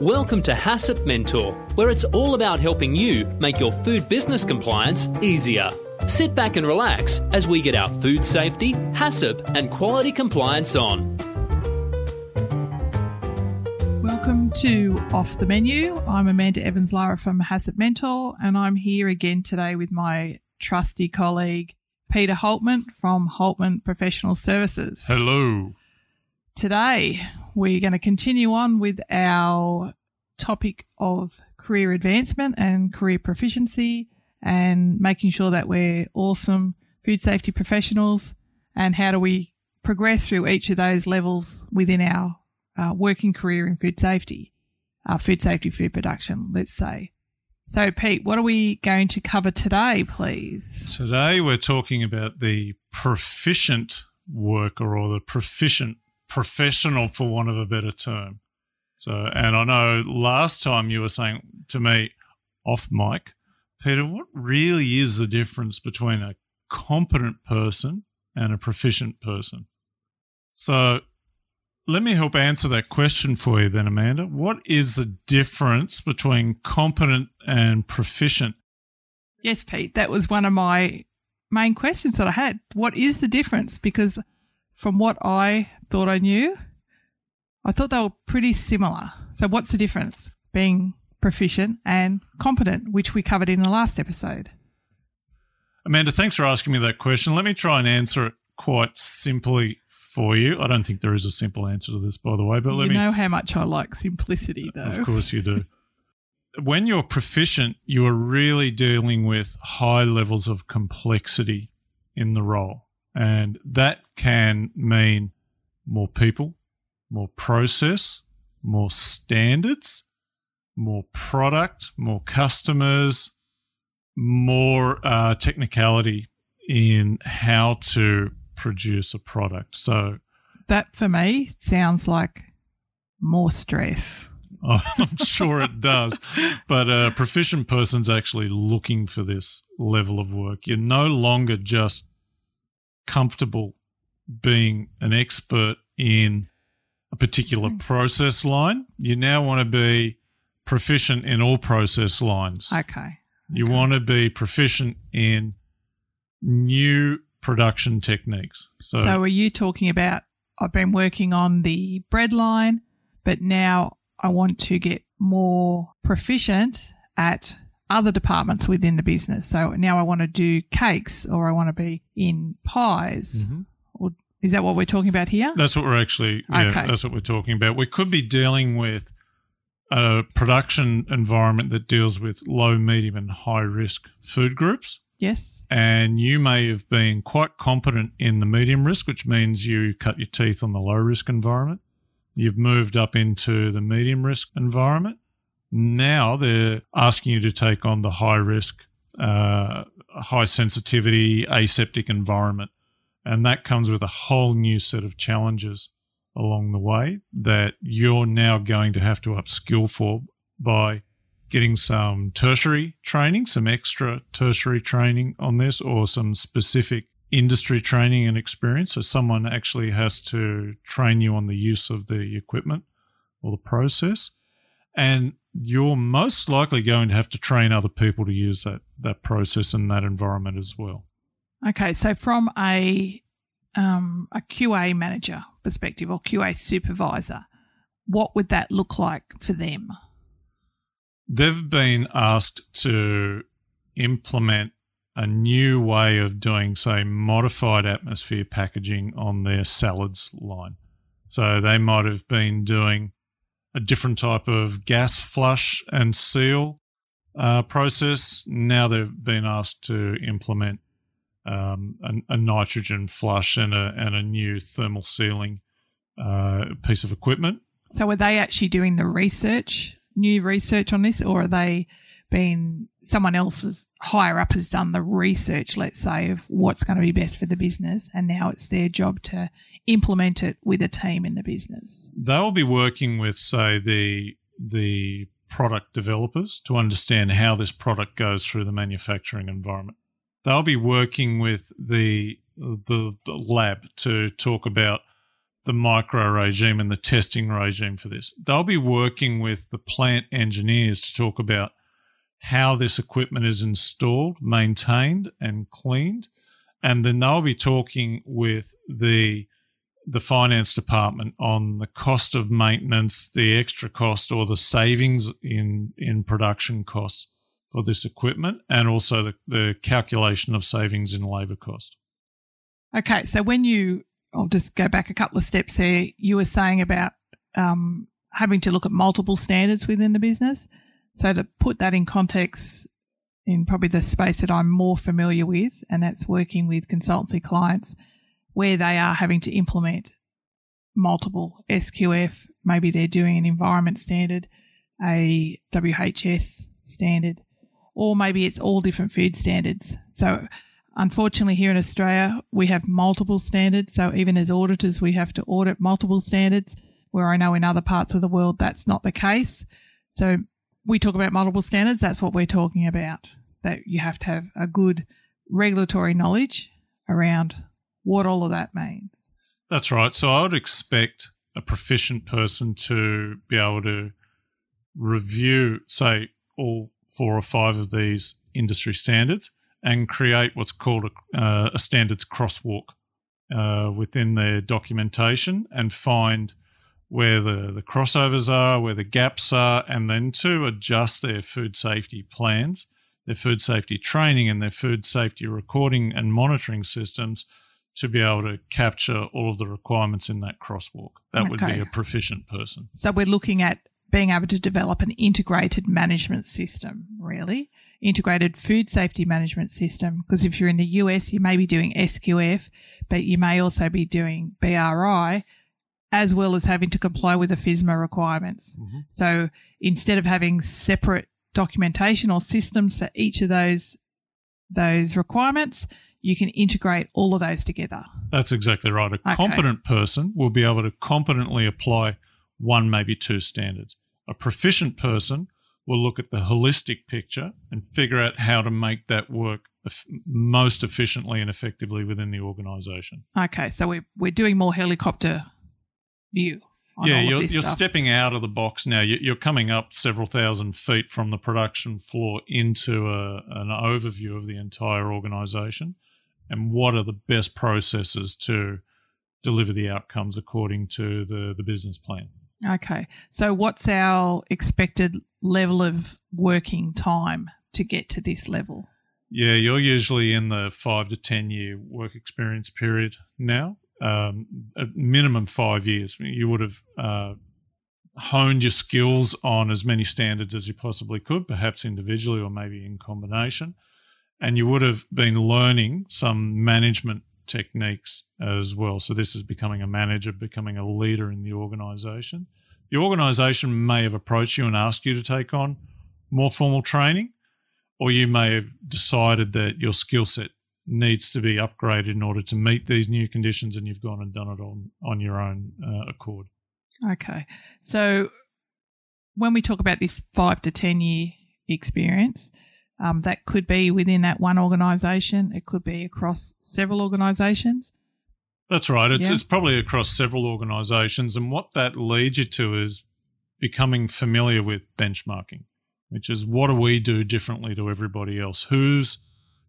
Welcome to HACCP Mentor, where it's all about helping you make your food business compliance easier. Sit back and relax as we get our food safety, HACCP, and quality compliance on. Welcome to Off the Menu. I'm Amanda Evans Lara from HACCP Mentor, and I'm here again today with my trusty colleague, Peter Holtmann from Holtmann Professional Services. Hello. Today, we're going to continue on with our topic of career advancement and career proficiency and making sure that we're awesome food safety professionals and how do we progress through each of those levels within our uh, working career in food safety, uh, food safety, food production, let's say. So, Pete, what are we going to cover today, please? Today, we're talking about the proficient worker or the proficient professional, for want of a better term. So, and I know last time you were saying to me off mic, Peter, what really is the difference between a competent person and a proficient person? So, let me help answer that question for you then, Amanda. What is the difference between competent and proficient? Yes, Pete, that was one of my main questions that I had. What is the difference? Because from what I thought I knew, I thought they were pretty similar. So, what's the difference being proficient and competent, which we covered in the last episode? Amanda, thanks for asking me that question. Let me try and answer it quite simply for you. I don't think there is a simple answer to this, by the way, but let you me. know how much I like simplicity, though. Of course, you do. when you're proficient, you are really dealing with high levels of complexity in the role. And that can mean more people, more process, more standards, more product, more customers, more uh, technicality in how to produce a product. So that for me sounds like more stress. I'm sure it does. But a proficient person's actually looking for this level of work. You're no longer just comfortable being an expert in a particular Mm. process line. You now want to be proficient in all process lines. Okay. You want to be proficient in new production techniques. So, So, are you talking about I've been working on the bread line, but now I want to get more proficient at other departments within the business. So now I want to do cakes or I want to be in pies. Mhm. Or is that what we're talking about here? That's what we're actually. Yeah, Okay. that's what we're talking about. We could be dealing with a production environment that deals with low, medium, and high risk food groups, yes. and you may have been quite competent in the medium risk, which means you cut your teeth on the low risk environment. You've moved up into the medium risk environment. Now they're asking you to take on the high risk, uh, high sensitivity, aseptic environment. And that comes with a whole new set of challenges along the way that you're now going to have to upskill for by getting some tertiary training, some extra tertiary training on this, or some specific industry training and experience. So someone actually has to train you on the use of the equipment or the process. And you're most likely going to have to train other people to use that, that process and that environment as well. Okay. So from a um, a QA manager perspective or QA supervisor, what would that look like for them? they've been asked to implement a new way of doing, say, modified atmosphere packaging on their salads line. So they might have been doing a different type of gas flush and seal uh, process. Now they've been asked to implement um, a, a nitrogen flush and a, and a new thermal sealing uh, piece of equipment. So are they actually doing the research, new research on this, or are they been someone else's higher up has done the research, let's say, of what's going to be best for the business, and now it's their job to implement it with a team in the business. they'll be working with say the the product developers to understand how this product goes through the manufacturing environment they'll be working with the the, the lab to talk about the micro regime and the testing regime for this. They'll be working with the plant engineers to talk about how this equipment is installed, maintained, and cleaned. And then they'll be talking with the the finance department on the cost of maintenance, the extra cost or the savings in in production costs for this equipment, and also the, the calculation of savings in labour cost. Okay, so when you, I'll just go back a couple of steps here. You were saying about um, having to look at multiple standards within the business. So to put that in context, in probably the space that I'm more familiar with, and that's working with consultancy clients where they are having to implement multiple SQF. Maybe they're doing an environment standard, a WHS standard, or maybe it's all different food standards. So unfortunately here in Australia, we have multiple standards. So even as auditors, we have to audit multiple standards where I know in other parts of the world, that's not the case. So we talk about multiple standards, that's what we're talking about. That you have to have a good regulatory knowledge around what all of that means. That's right. So I would expect a proficient person to be able to review, say, all four or five of these industry standards and create what's called a, uh, a standards crosswalk uh, within their documentation and find where the, the crossovers are, where the gaps are, and then to adjust their food safety plans, their food safety training, and their food safety recording and monitoring systems to be able to capture all of the requirements in that crosswalk. That okay. would be a proficient person. So we're looking at being able to develop an integrated management system, really. Integrated food safety management system. Because if you're in the US, you may be doing SQF, but you may also be doing BRC as well as having to comply with the FSMA requirements. Mm-hmm. So instead of having separate documentation or systems for each of those those requirements, you can integrate all of those together. That's exactly right. A okay. competent person will be able to competently apply one, maybe two standards. A proficient person will look at the holistic picture and figure out how to make that work most efficiently and effectively within the organization. Okay, so we're, we're doing more helicopter view. yeah, you're, you're stepping out of the box now. You're coming up several thousand feet from the production floor into a, an overview of the entire organization and what are the best processes to deliver the outcomes according to the, the business plan. Okay. So, what's our expected level of working time to get to this level? Yeah, you're usually in the five to 10 year work experience period now um, a minimum five years. You would have uh, honed your skills on as many standards as you possibly could, perhaps individually or maybe in combination. And you would have been learning some management techniques as well. So, this is becoming a manager, becoming a leader in the organization. The organization may have approached you and asked you to take on more formal training, or you may have decided that your skill set needs to be upgraded in order to meet these new conditions, and you've gone and done it on on your own uh, accord. Okay, so when we talk about this five to ten year experience, um, that could be within that one organisation. It could be across several organisations. That's right. It's, yeah. it's probably across several organisations, and what that leads you to is becoming familiar with benchmarking, which is what do we do differently to everybody else? Who's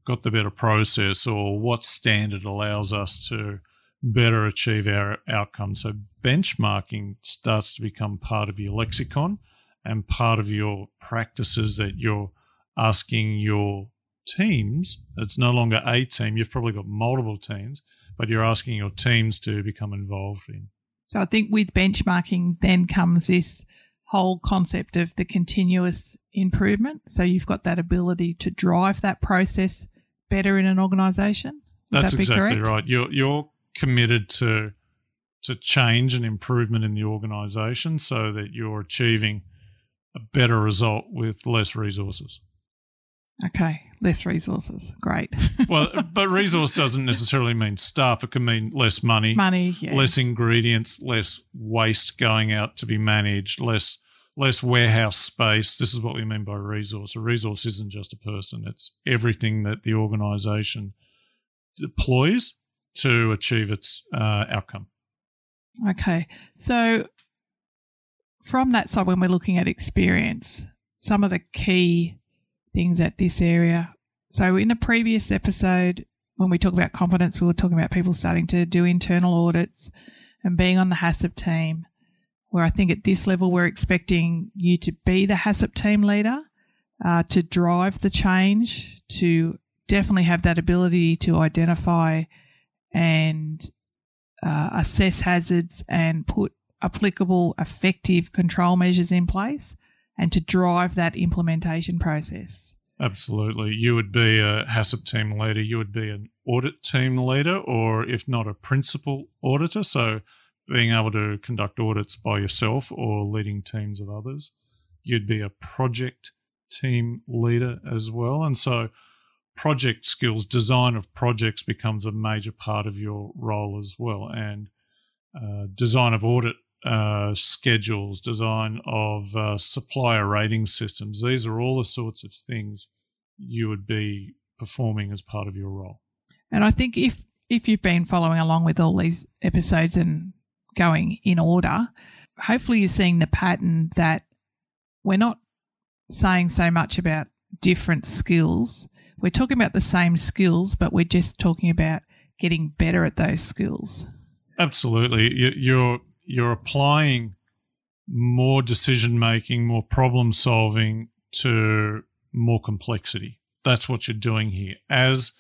got the better process or what standard allows us to better achieve our outcomes. So benchmarking starts to become part of your lexicon and part of your practices that you're asking your teams. It's no longer a team, you've probably got multiple teams, but you're asking your teams to become involved in. So I think with benchmarking then comes this whole concept of the continuous improvement. So you've got that ability to drive that process better in an organisation. That's that exactly correct? right. You're you're committed to to change and improvement in the organisation so that you're achieving a better result with less resources. Okay, less resources. Great. well, but resource doesn't necessarily mean staff. It can mean less money, money, yeah. less ingredients, less waste going out to be managed, less less warehouse space. This is what we mean by resource. A resource isn't just a person; it's everything that the organisation deploys to achieve its uh, outcome. Okay. So from that side, when we're looking at experience, some of the key things at this area. So in a previous episode, when we talk about competence, we were talking about people starting to do internal audits and being on the HACCP team, where I think at this level, we're expecting you to be the HACCP team leader, uh, to drive the change, to definitely have that ability to identify and uh, assess hazards and put applicable, effective control measures in place and to drive that implementation process. Absolutely. You would be a HACCP team leader, you would be an audit team leader, or if not a principal auditor. So being able to conduct audits by yourself or leading teams of others. You'd be a project team leader as well. And so project skills, design of projects becomes a major part of your role as well. And uh, design of audit uh, schedules, design of uh, supplier rating systems. These are all the sorts of things you would be performing as part of your role. And I think if if you've been following along with all these episodes and going in order, hopefully you're seeing the pattern that we're not saying so much about different skills. We're talking about the same skills, but we're just talking about getting better at those skills. Absolutely. You're you're applying more decision making, more problem solving to more complexity. That's what you're doing here. As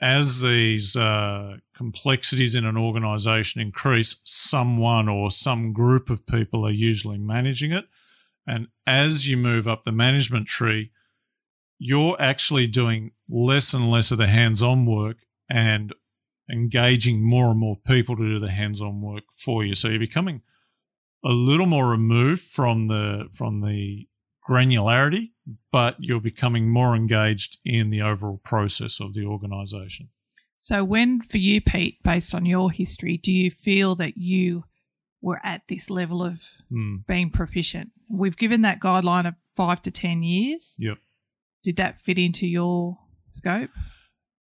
as these uh, complexities in an organization increase, someone or some group of people are usually managing it. And as you move up the management tree, you're actually doing less and less of the hands on work and engaging more and more people to do the hands-on work for you. So you're becoming a little more removed from the from the granularity, but you're becoming more engaged in the overall process of the organization. So when for you Pete, based on your history, do you feel that you were at this level of Hmm. being proficient? We've given that guideline of 5 to 10 years. Yep. Did that fit into your scope?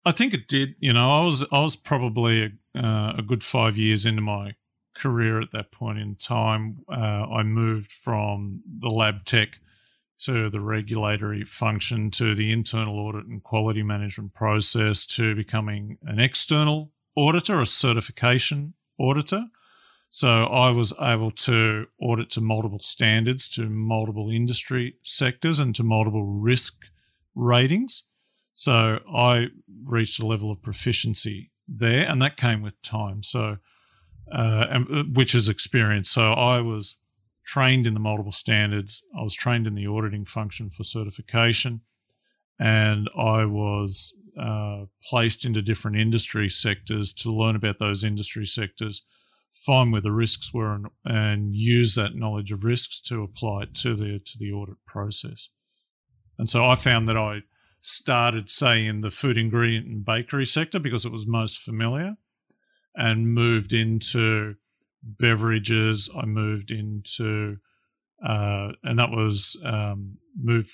I think it did. You know, I was I was probably a, uh, a good five years into my career at that point in time. Uh, I moved from the lab tech to the regulatory function to the internal audit and quality management process to becoming an external auditor, a certification auditor. So I was able to audit to multiple standards, to multiple industry sectors, and to multiple risk ratings. So I reached a level of proficiency there, and that came with time. So, uh, and, which is experience. So I was trained in the multiple standards. I was trained in the auditing function for certification, and I was uh, placed into different industry sectors to learn about those industry sectors, find where the risks were, and, and use that knowledge of risks to apply it to the to the audit process. And so I found that I started, say, in the food ingredient and bakery sector because it was most familiar, and moved into beverages. I moved into, uh, and that was um, moved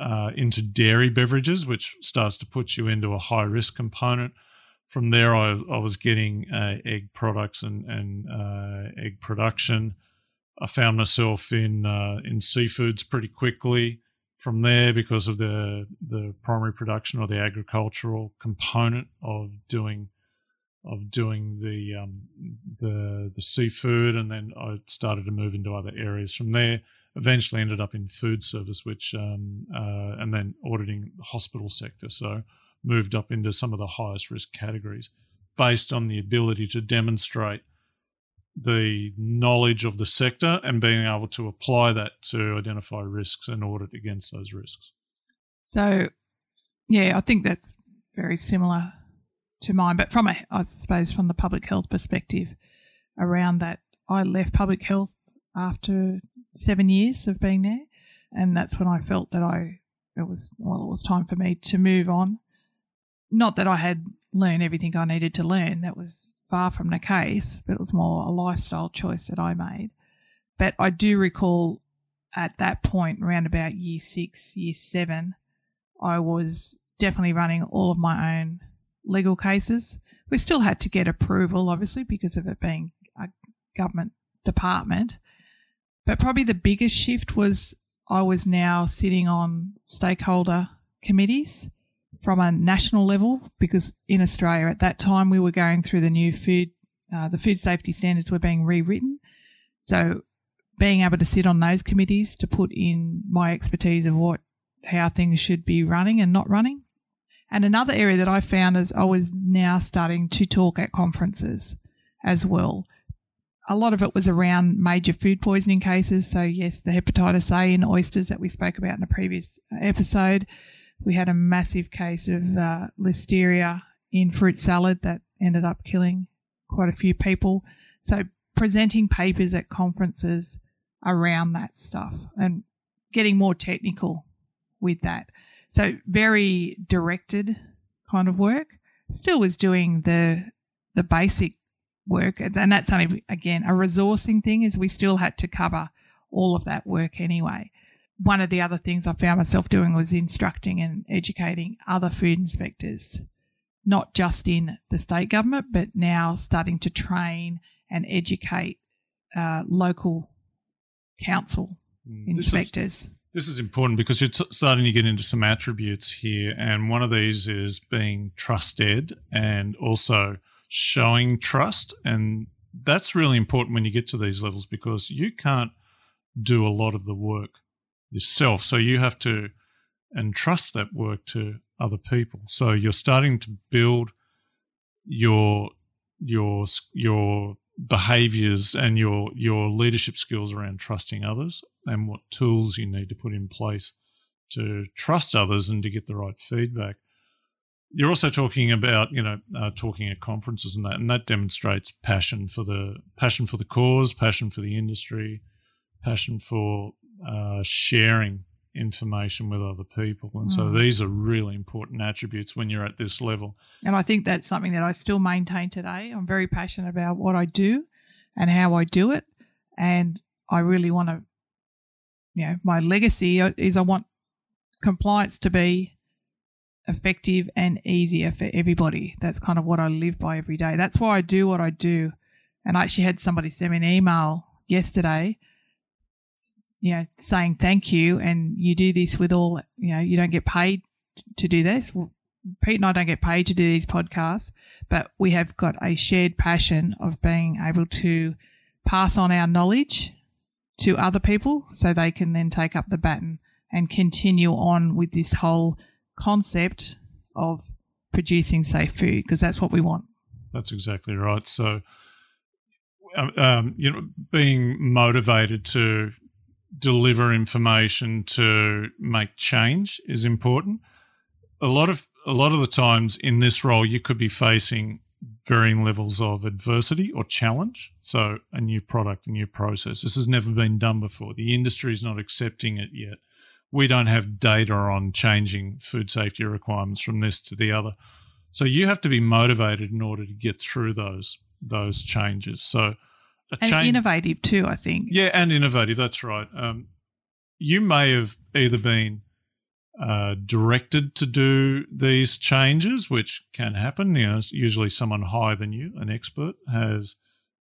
uh, into dairy beverages, which starts to put you into a high risk component. From there, I, I was getting uh, egg products and, and uh, egg production. I found myself in uh, in seafoods pretty quickly from there because of the the primary production or the agricultural component of doing of doing the um, the the seafood, and then I started to move into other areas from there. Eventually, ended up in food service, which um, uh, and then auditing the hospital sector. So moved up into some of the highest risk categories based on the ability to demonstrate the knowledge of the sector and being able to apply that to identify risks and audit against those risks. So, yeah, I think that's very similar to mine. But from a, I suppose, from the public health perspective, around that, I left public health after seven years of being there, and that's when I felt that I it was well, it was time for me to move on. Not that I had learned everything I needed to learn. That was far from the case, but it was more a lifestyle choice that I made. But I do recall at that point, around about year six, year seven, I was definitely running all of my own legal cases. We still had to get approval, obviously, because of it being a government department. But probably the biggest shift was I was now sitting on stakeholder committees from a national level because in Australia at that time we were going through the new food, uh, the food safety standards were being rewritten. So being able to sit on those committees to put in my expertise of what, how things should be running and not running. And another area that I found is I was now starting to talk at conferences as well. A lot of it was around major food poisoning cases. So, yes, the hepatitis A in oysters that we spoke about in a previous episode. We had a massive case of uh, listeria in fruit salad that ended up killing quite a few people. So, presenting papers at conferences around that stuff and getting more technical with that. So very directed kind of work. Still was doing the the basic work, and that's only again a resourcing thing. Is we still had to cover all of that work anyway. One of the other things I found myself doing was instructing and educating other food inspectors, not just in the state government, but now starting to train and educate uh, local council mm, inspectors. This is important because you're t- starting to get into some attributes here, and one of these is being trusted and also showing trust. And that's really important when you get to these levels because you can't do a lot of the work yourself. So you have to entrust that work to other people. So you're starting to build your your your behaviors and your your leadership skills around trusting others and what tools you need to put in place to trust others and to get the right feedback. You're also talking about, you know, uh, talking at conferences and that, and that demonstrates passion for the passion for the cause, passion for the industry, passion for uh, sharing information with other people. And mm. so these are really important attributes when you're at this level. And I think that's something that I still maintain today. I'm very passionate about what I do and how I do it. And I really want to, you know, my legacy is I want compliance to be effective and easier for everybody. That's kind of what I live by every day. That's why I do what I do. And I actually had somebody send me an email yesterday you know, saying thank you and you do this with all, you know, you don't get paid to do this. Pete and I don't get paid to do these podcasts, but we have got a shared passion of being able to pass on our knowledge to other people so they can then take up the baton and continue on with this whole concept of producing safe food because that's what we want. That's exactly right. So, um, um you know, being motivated to deliver information to make change is important. A lot of a lot of the times in this role, you could be facing varying levels of adversity or challenge. So a new product, a new process. This has never been done before. The industry is not accepting it yet. We don't have data on changing food safety requirements from this to the other. So you have to be motivated in order to get through those those changes. So and change. innovative too. I think. Yeah, and innovative. That's right. Um, you may have either been uh, directed to do these changes, which can happen. You know, usually someone higher than you, an expert, has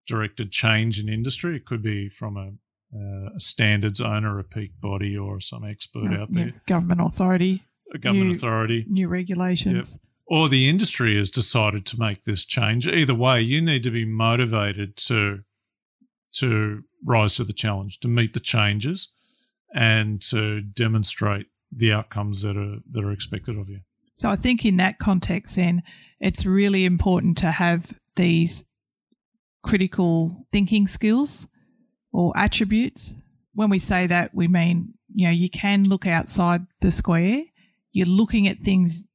directed change in industry. It could be from a, uh, a standards owner, a peak body, or some expert out there. Yeah, government authority. A government new, authority. New regulations. Yep. Or the industry has decided to make this change. Either way, you need to be motivated to to rise to the challenge, to meet the changes, and to demonstrate the outcomes that are that are expected of you. So I think in that context, then it's really important to have these critical thinking skills or attributes. When we say that, we mean you know you can look outside the square. You're looking at things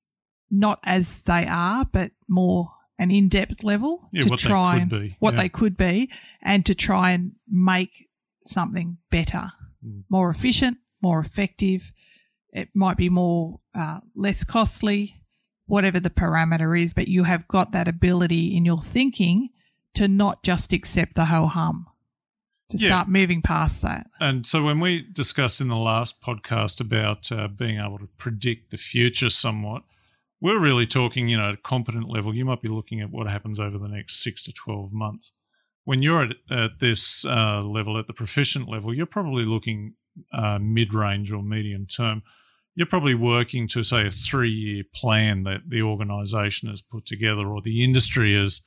not as they are, but more an in-depth level yeah, to try and what yeah. they could be and to try and make something better, mm. more efficient, more effective. It might be more uh, less costly, whatever the parameter is, but you have got that ability in your thinking to not just accept the whole hum, to yeah. start moving past that. And so when we discussed in the last podcast about uh, being able to predict the future somewhat, we're really talking, you know, at a competent level. You might be looking at what happens over the next six to 12 months. when you're at, at this uh, level, at the proficient level, you're probably looking uh, mid range or medium term. You're probably working to, say, a three year plan that the organization has put together or the industry is.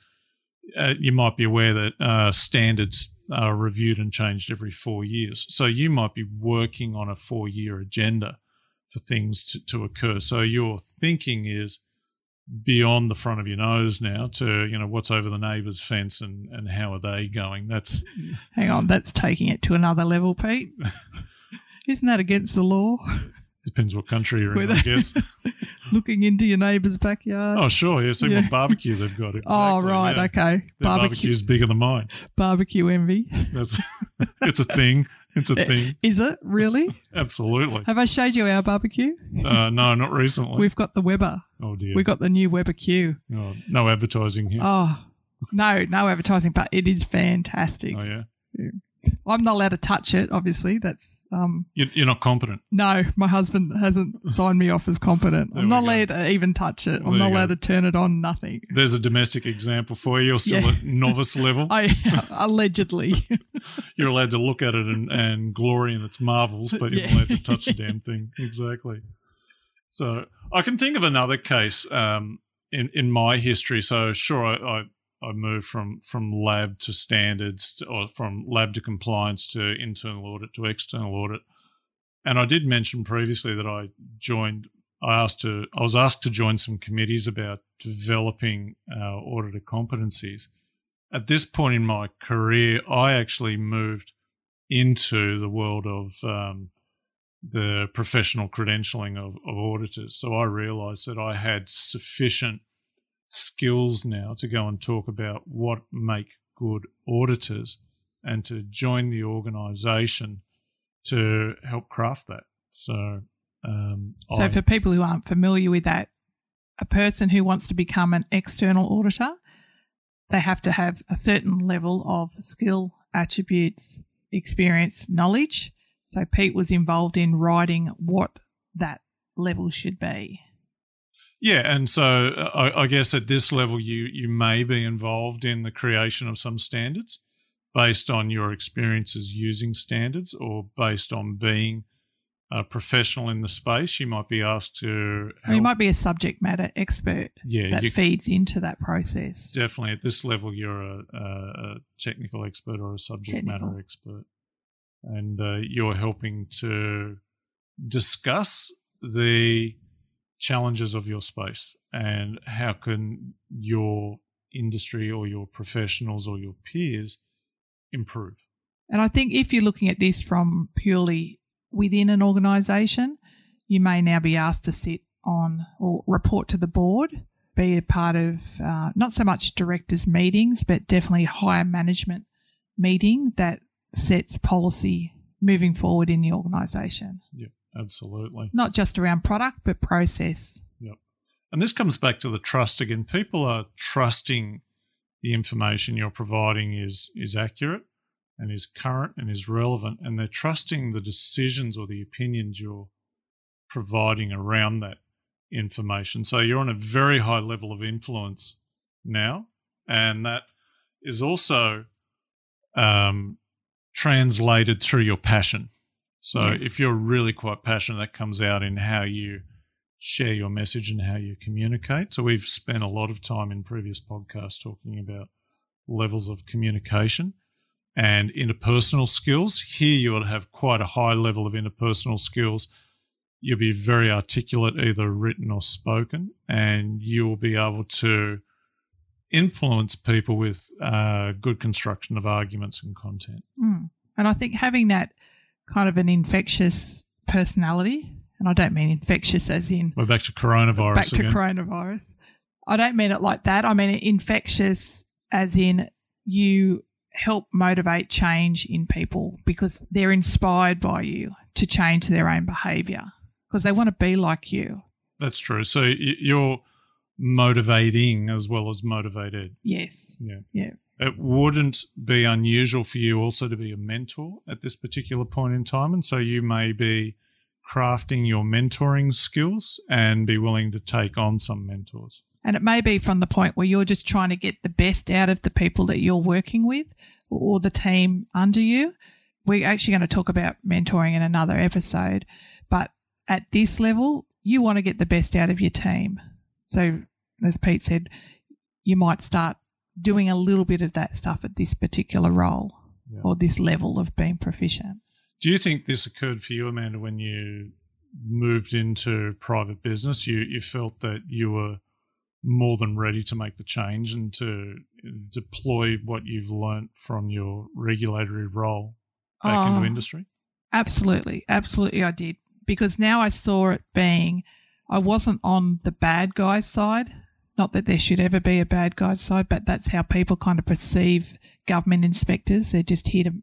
Uh, you might be aware that uh, standards are reviewed and changed every four years. So you might be working on a four year agenda for things to, to occur. So your thinking is beyond the front of your nose now to you know what's over the neighbour's fence and and how are they going? That's hang on that's taking it to another level pete. Isn't that against the law? Depends what country you're in i guess. looking into your neighbour's backyard. Oh sure yeah see yeah. what barbecue they've got oh, exactly, oh right yeah. okay. Their barbecue's bigger than mine. Barbecue envy. That's it's a thing it's a Eh, thing. Is it really? Absolutely. Have I showed you our barbecue? Uh, no, not recently. We've got the Weber. oh dear. We got the new Weber Q. oh, no advertising here. Oh, no, no advertising, but it is fantastic. oh yeah. I'm not allowed to touch it. Obviously, that's um. You're, not competent. No, my husband hasn't signed me off as competent. There I'm not allowed to even touch it. I'm not you go. allowed to turn it on. Nothing. There's a domestic example for you. You're still Yeah. at novice level. I allegedly. You're allowed to look at it and, and glory in its marvels, but you're Yeah. not allowed to touch the damn thing. Exactly. So I can think of another case um, in in my history. So sure, I, I I moved from from lab to standards, to, or from lab to compliance to internal audit to external audit. And I did mention previously that I joined. I asked to. I was asked to join some committees about developing our auditor competencies. At this point in my career, I actually moved into the world of um, the professional credentialing of, of auditors. So I realised that I had sufficient skills now to go and talk about what make good auditors and to join the organisation to help craft that. So, um, so, I- for people who aren't familiar with that, a person who wants to become an external auditor, they have to have a certain level of skill, attributes, experience, knowledge. So, Pete was involved in writing what that level should be. Yeah, and so uh, I, I guess at this level, you you may be involved in the creation of some standards based on your experiences using standards, or based on being a professional in the space. You might be asked to. Help. you might be a subject matter expert yeah, that you feeds into that process. definitely at this level, you're a, a, a technical expert or a subject Technical. matter expert, and uh, you're helping to discuss the challenges of your space? And how can your industry or your professionals or your peers improve. And I think if you're looking at this from purely within an organisation, you may now be asked to sit on or report to the board, be a part of uh, not so much directors' meetings, but definitely higher management meeting that sets policy moving forward in the organisation, Absolutely. not just around product, but process. Yep. And this comes back to the trust again. People are trusting the information you're providing is is accurate and is current and is relevant, and they're trusting the decisions or the opinions you're providing around that information. So you're on a very high level of influence now, and that is also um, translated through your passion. So Yes. if you're really quite passionate, that comes out in how you share your message and how you communicate. So we've spent a lot of time in previous podcasts talking about levels of communication and interpersonal skills. Here you will have quite a high level of interpersonal skills. You'll be very articulate, either written or spoken, and you will be able to influence people with uh, good construction of arguments and content. Mm. And I think having that kind of an infectious personality, and I don't mean infectious as in We're back to coronavirus back to again. coronavirus. I don't mean it like that. I mean it infectious as in you help motivate change in people because they're inspired by you to change their own behavior because they want to be like you. That's true. So you're motivating as well as motivated. Yes. Yeah. Yeah. It wouldn't be unusual for you also to be a mentor at this particular point in time. And so you may be crafting your mentoring skills and be willing to take on some mentors. And it may be from the point where you're just trying to get the best out of the people that you're working with or the team under you. We're actually going to talk about mentoring in another episode, but at this level, you want to get the best out of your team. So, as Pete said, you might start doing a little bit of that stuff at this particular role yeah. or this level of being proficient. Do you think this occurred for you, Amanda, when you moved into private business? You you felt that you were more than ready to make the change and to deploy what you've learnt from your regulatory role back oh, into industry? Absolutely, absolutely, I did because now I saw it being. I wasn't on the bad guy's side. Not that there should ever be a bad guy side, but that's how people kind of perceive government inspectors. They're just here to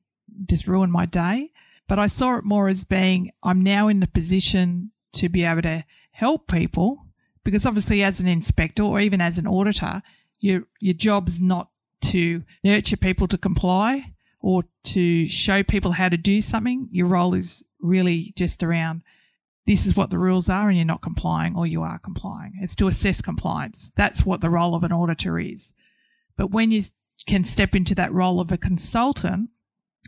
just ruin my day. But I saw it more as being I'm now in the position to be able to help people because obviously as an inspector or even as an auditor, your your job's not to nurture people to comply or to show people how to do something. Your role is really just around this is what the rules are and you're not complying or you are complying. It's to assess compliance. That's what the role of an auditor is. But when you can step into that role of a consultant,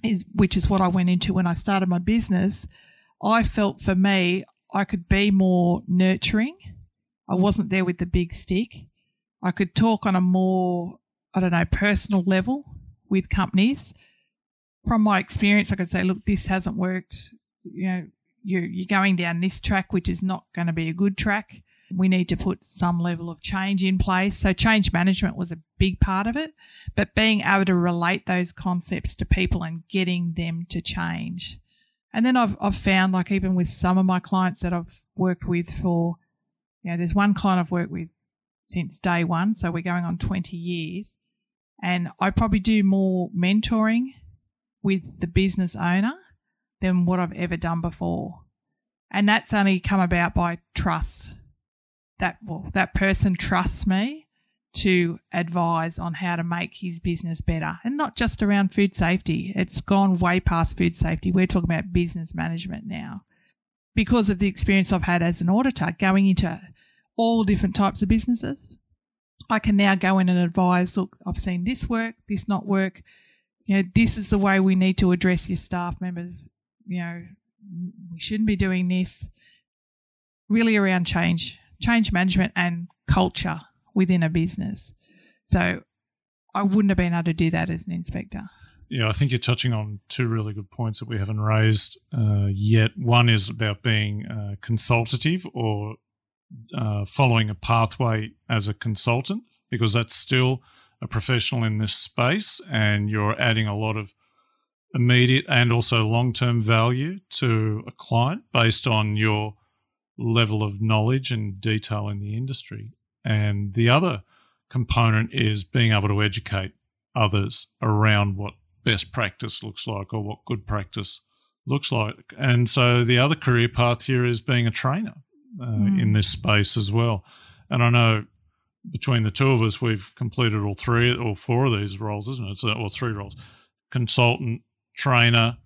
is, which is what I went into when I started my business, I felt for me, I could be more nurturing. I mm. wasn't there with the big stick. I could talk on a more, I don't know, personal level with companies. From my experience, I could say, look, this hasn't worked. You know, you're, you're going down this track, which is not going to be a good track. We need to put some level of change in place. So, change management was a big part of it, but being able to relate those concepts to people and getting them to change. And then I've, I've found, like, even with some of my clients that I've worked with for, you know, there's one client I've worked with since day one. So, we're going on 20 years. And I probably do more mentoring with the business owner than what I've ever done before. And that's only come about by trust that well, that person trusts me to advise on how to make his business better and not just around food safety. It's gone way past food safety. We're talking about business management now. Because of the experience I've had as an auditor going into all different types of businesses, I can now go in and advise, look, I've seen this work, this not work. You know, this is the way we need to address your staff members. You know, we shouldn't be doing this. Really around change change management and culture within a business. So I wouldn't have been able to do that as an inspector. Yeah, I think you're touching on two really good points that we haven't raised uh, yet. One is about being uh, consultative or uh, following a pathway as a consultant, because that's still a professional in this space, and you're adding a lot of immediate and also long term value to a client based on your level of knowledge and detail in the industry. And the other component is being able to educate others around what best practice looks like or what good practice looks like. And so the other career path here is being a trainer uh, mm. in this space as well. And I know between the two of us, we've completed all three or four of these roles, isn't it? So, or three roles consultant, trainer,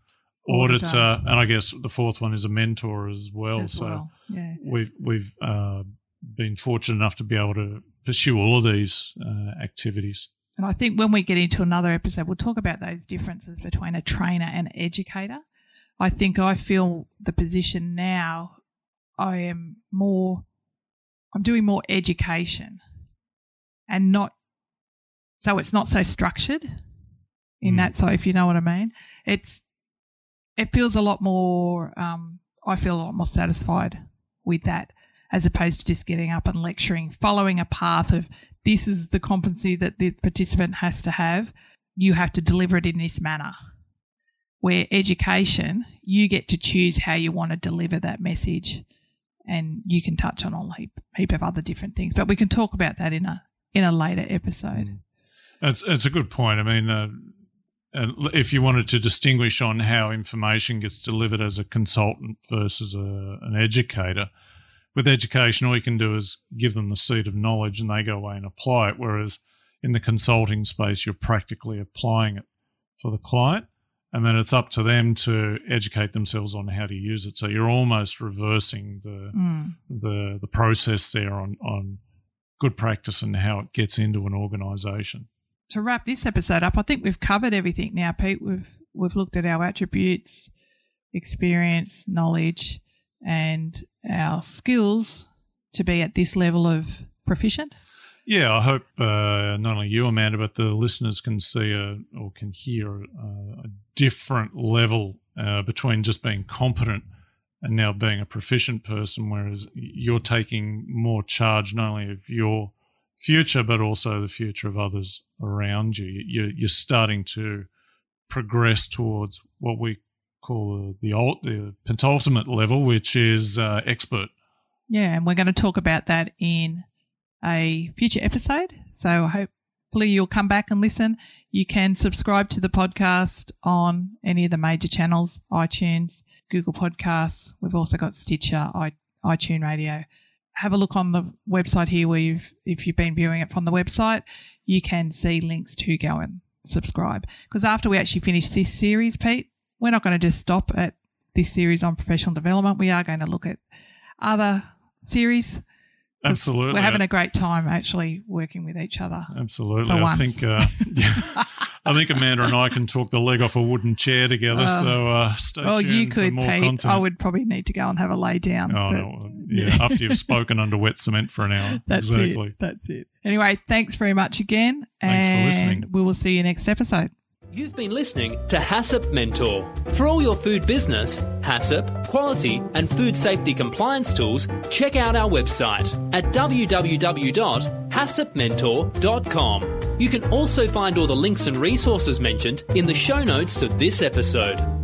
auditor, and I guess the fourth one is a mentor as well. As so well. Yeah. we've we've uh, been fortunate enough to be able to pursue all of these uh, activities. And I think when we get into another episode, we'll talk about those differences between a trainer and an educator. I think I feel the position now. I am more. I'm doing more education, and not. So it's not so structured in mm. that. So if you know what I mean, it's it feels a lot more, um, I feel a lot more satisfied with that as opposed to just getting up and lecturing, following a path of this is the competency that the participant has to have. You have to deliver it in this manner. Where education, you get to choose how you want to deliver that message, and you can touch on a heap, heap of other different things. But we can talk about that in a in a later episode. It's it's a good point. I mean, uh, if you wanted to distinguish on how information gets delivered as a consultant versus a, an educator, with education, all you can do is give them the seed of knowledge and they go away and apply it. Whereas in the consulting space, you're practically applying it for the client. And then it's up to them to educate themselves on how to use it. So you're almost reversing the mm. the the process there on on good practice and how it gets into an organisation. To wrap this episode up, I think we've covered everything now, Pete. We've we've looked at our attributes, experience, knowledge, and our skills to be at this level of proficient. Yeah, I hope uh, not only you, Amanda, but the listeners can see a, or can hear a, a different level uh, between just being competent and now being a proficient person, whereas you're taking more charge not only of your future, but also the future of others around you. You're, you're starting to progress towards what we call the, the penultimate level, which is uh, expert. Yeah, and we're going to talk about that in a future episode. So hopefully you'll come back and listen. You can subscribe to the podcast on any of the major channels, iTunes, Google Podcasts. We've also got Stitcher, TuneIn Radio. Have a look on the website here where you've, if you've been viewing it from the website, you can see links to go and subscribe. Because after we actually finish this series, Pete, we're not going to just stop at this series on professional development. We are going to look at other series Absolutely. We're having a great time actually working with each other. Absolutely. I once. think uh, I think Amanda and I can talk the leg off a wooden chair together. Uh, so uh, stay well, tuned you could, for more Pete. content. I would probably need to go and have a lay down. Oh, no. Yeah, after you've spoken under wet cement for an hour. That's exactly. it. That's it. Anyway, thanks very much again. Thanks and for listening. We will see you next episode. You've been listening to HACCP Mentor. For all your food business, HACCP, quality, and food safety compliance tools, check out our website at www.haccpmentor.com. You can also find all the links and resources mentioned in the show notes to this episode.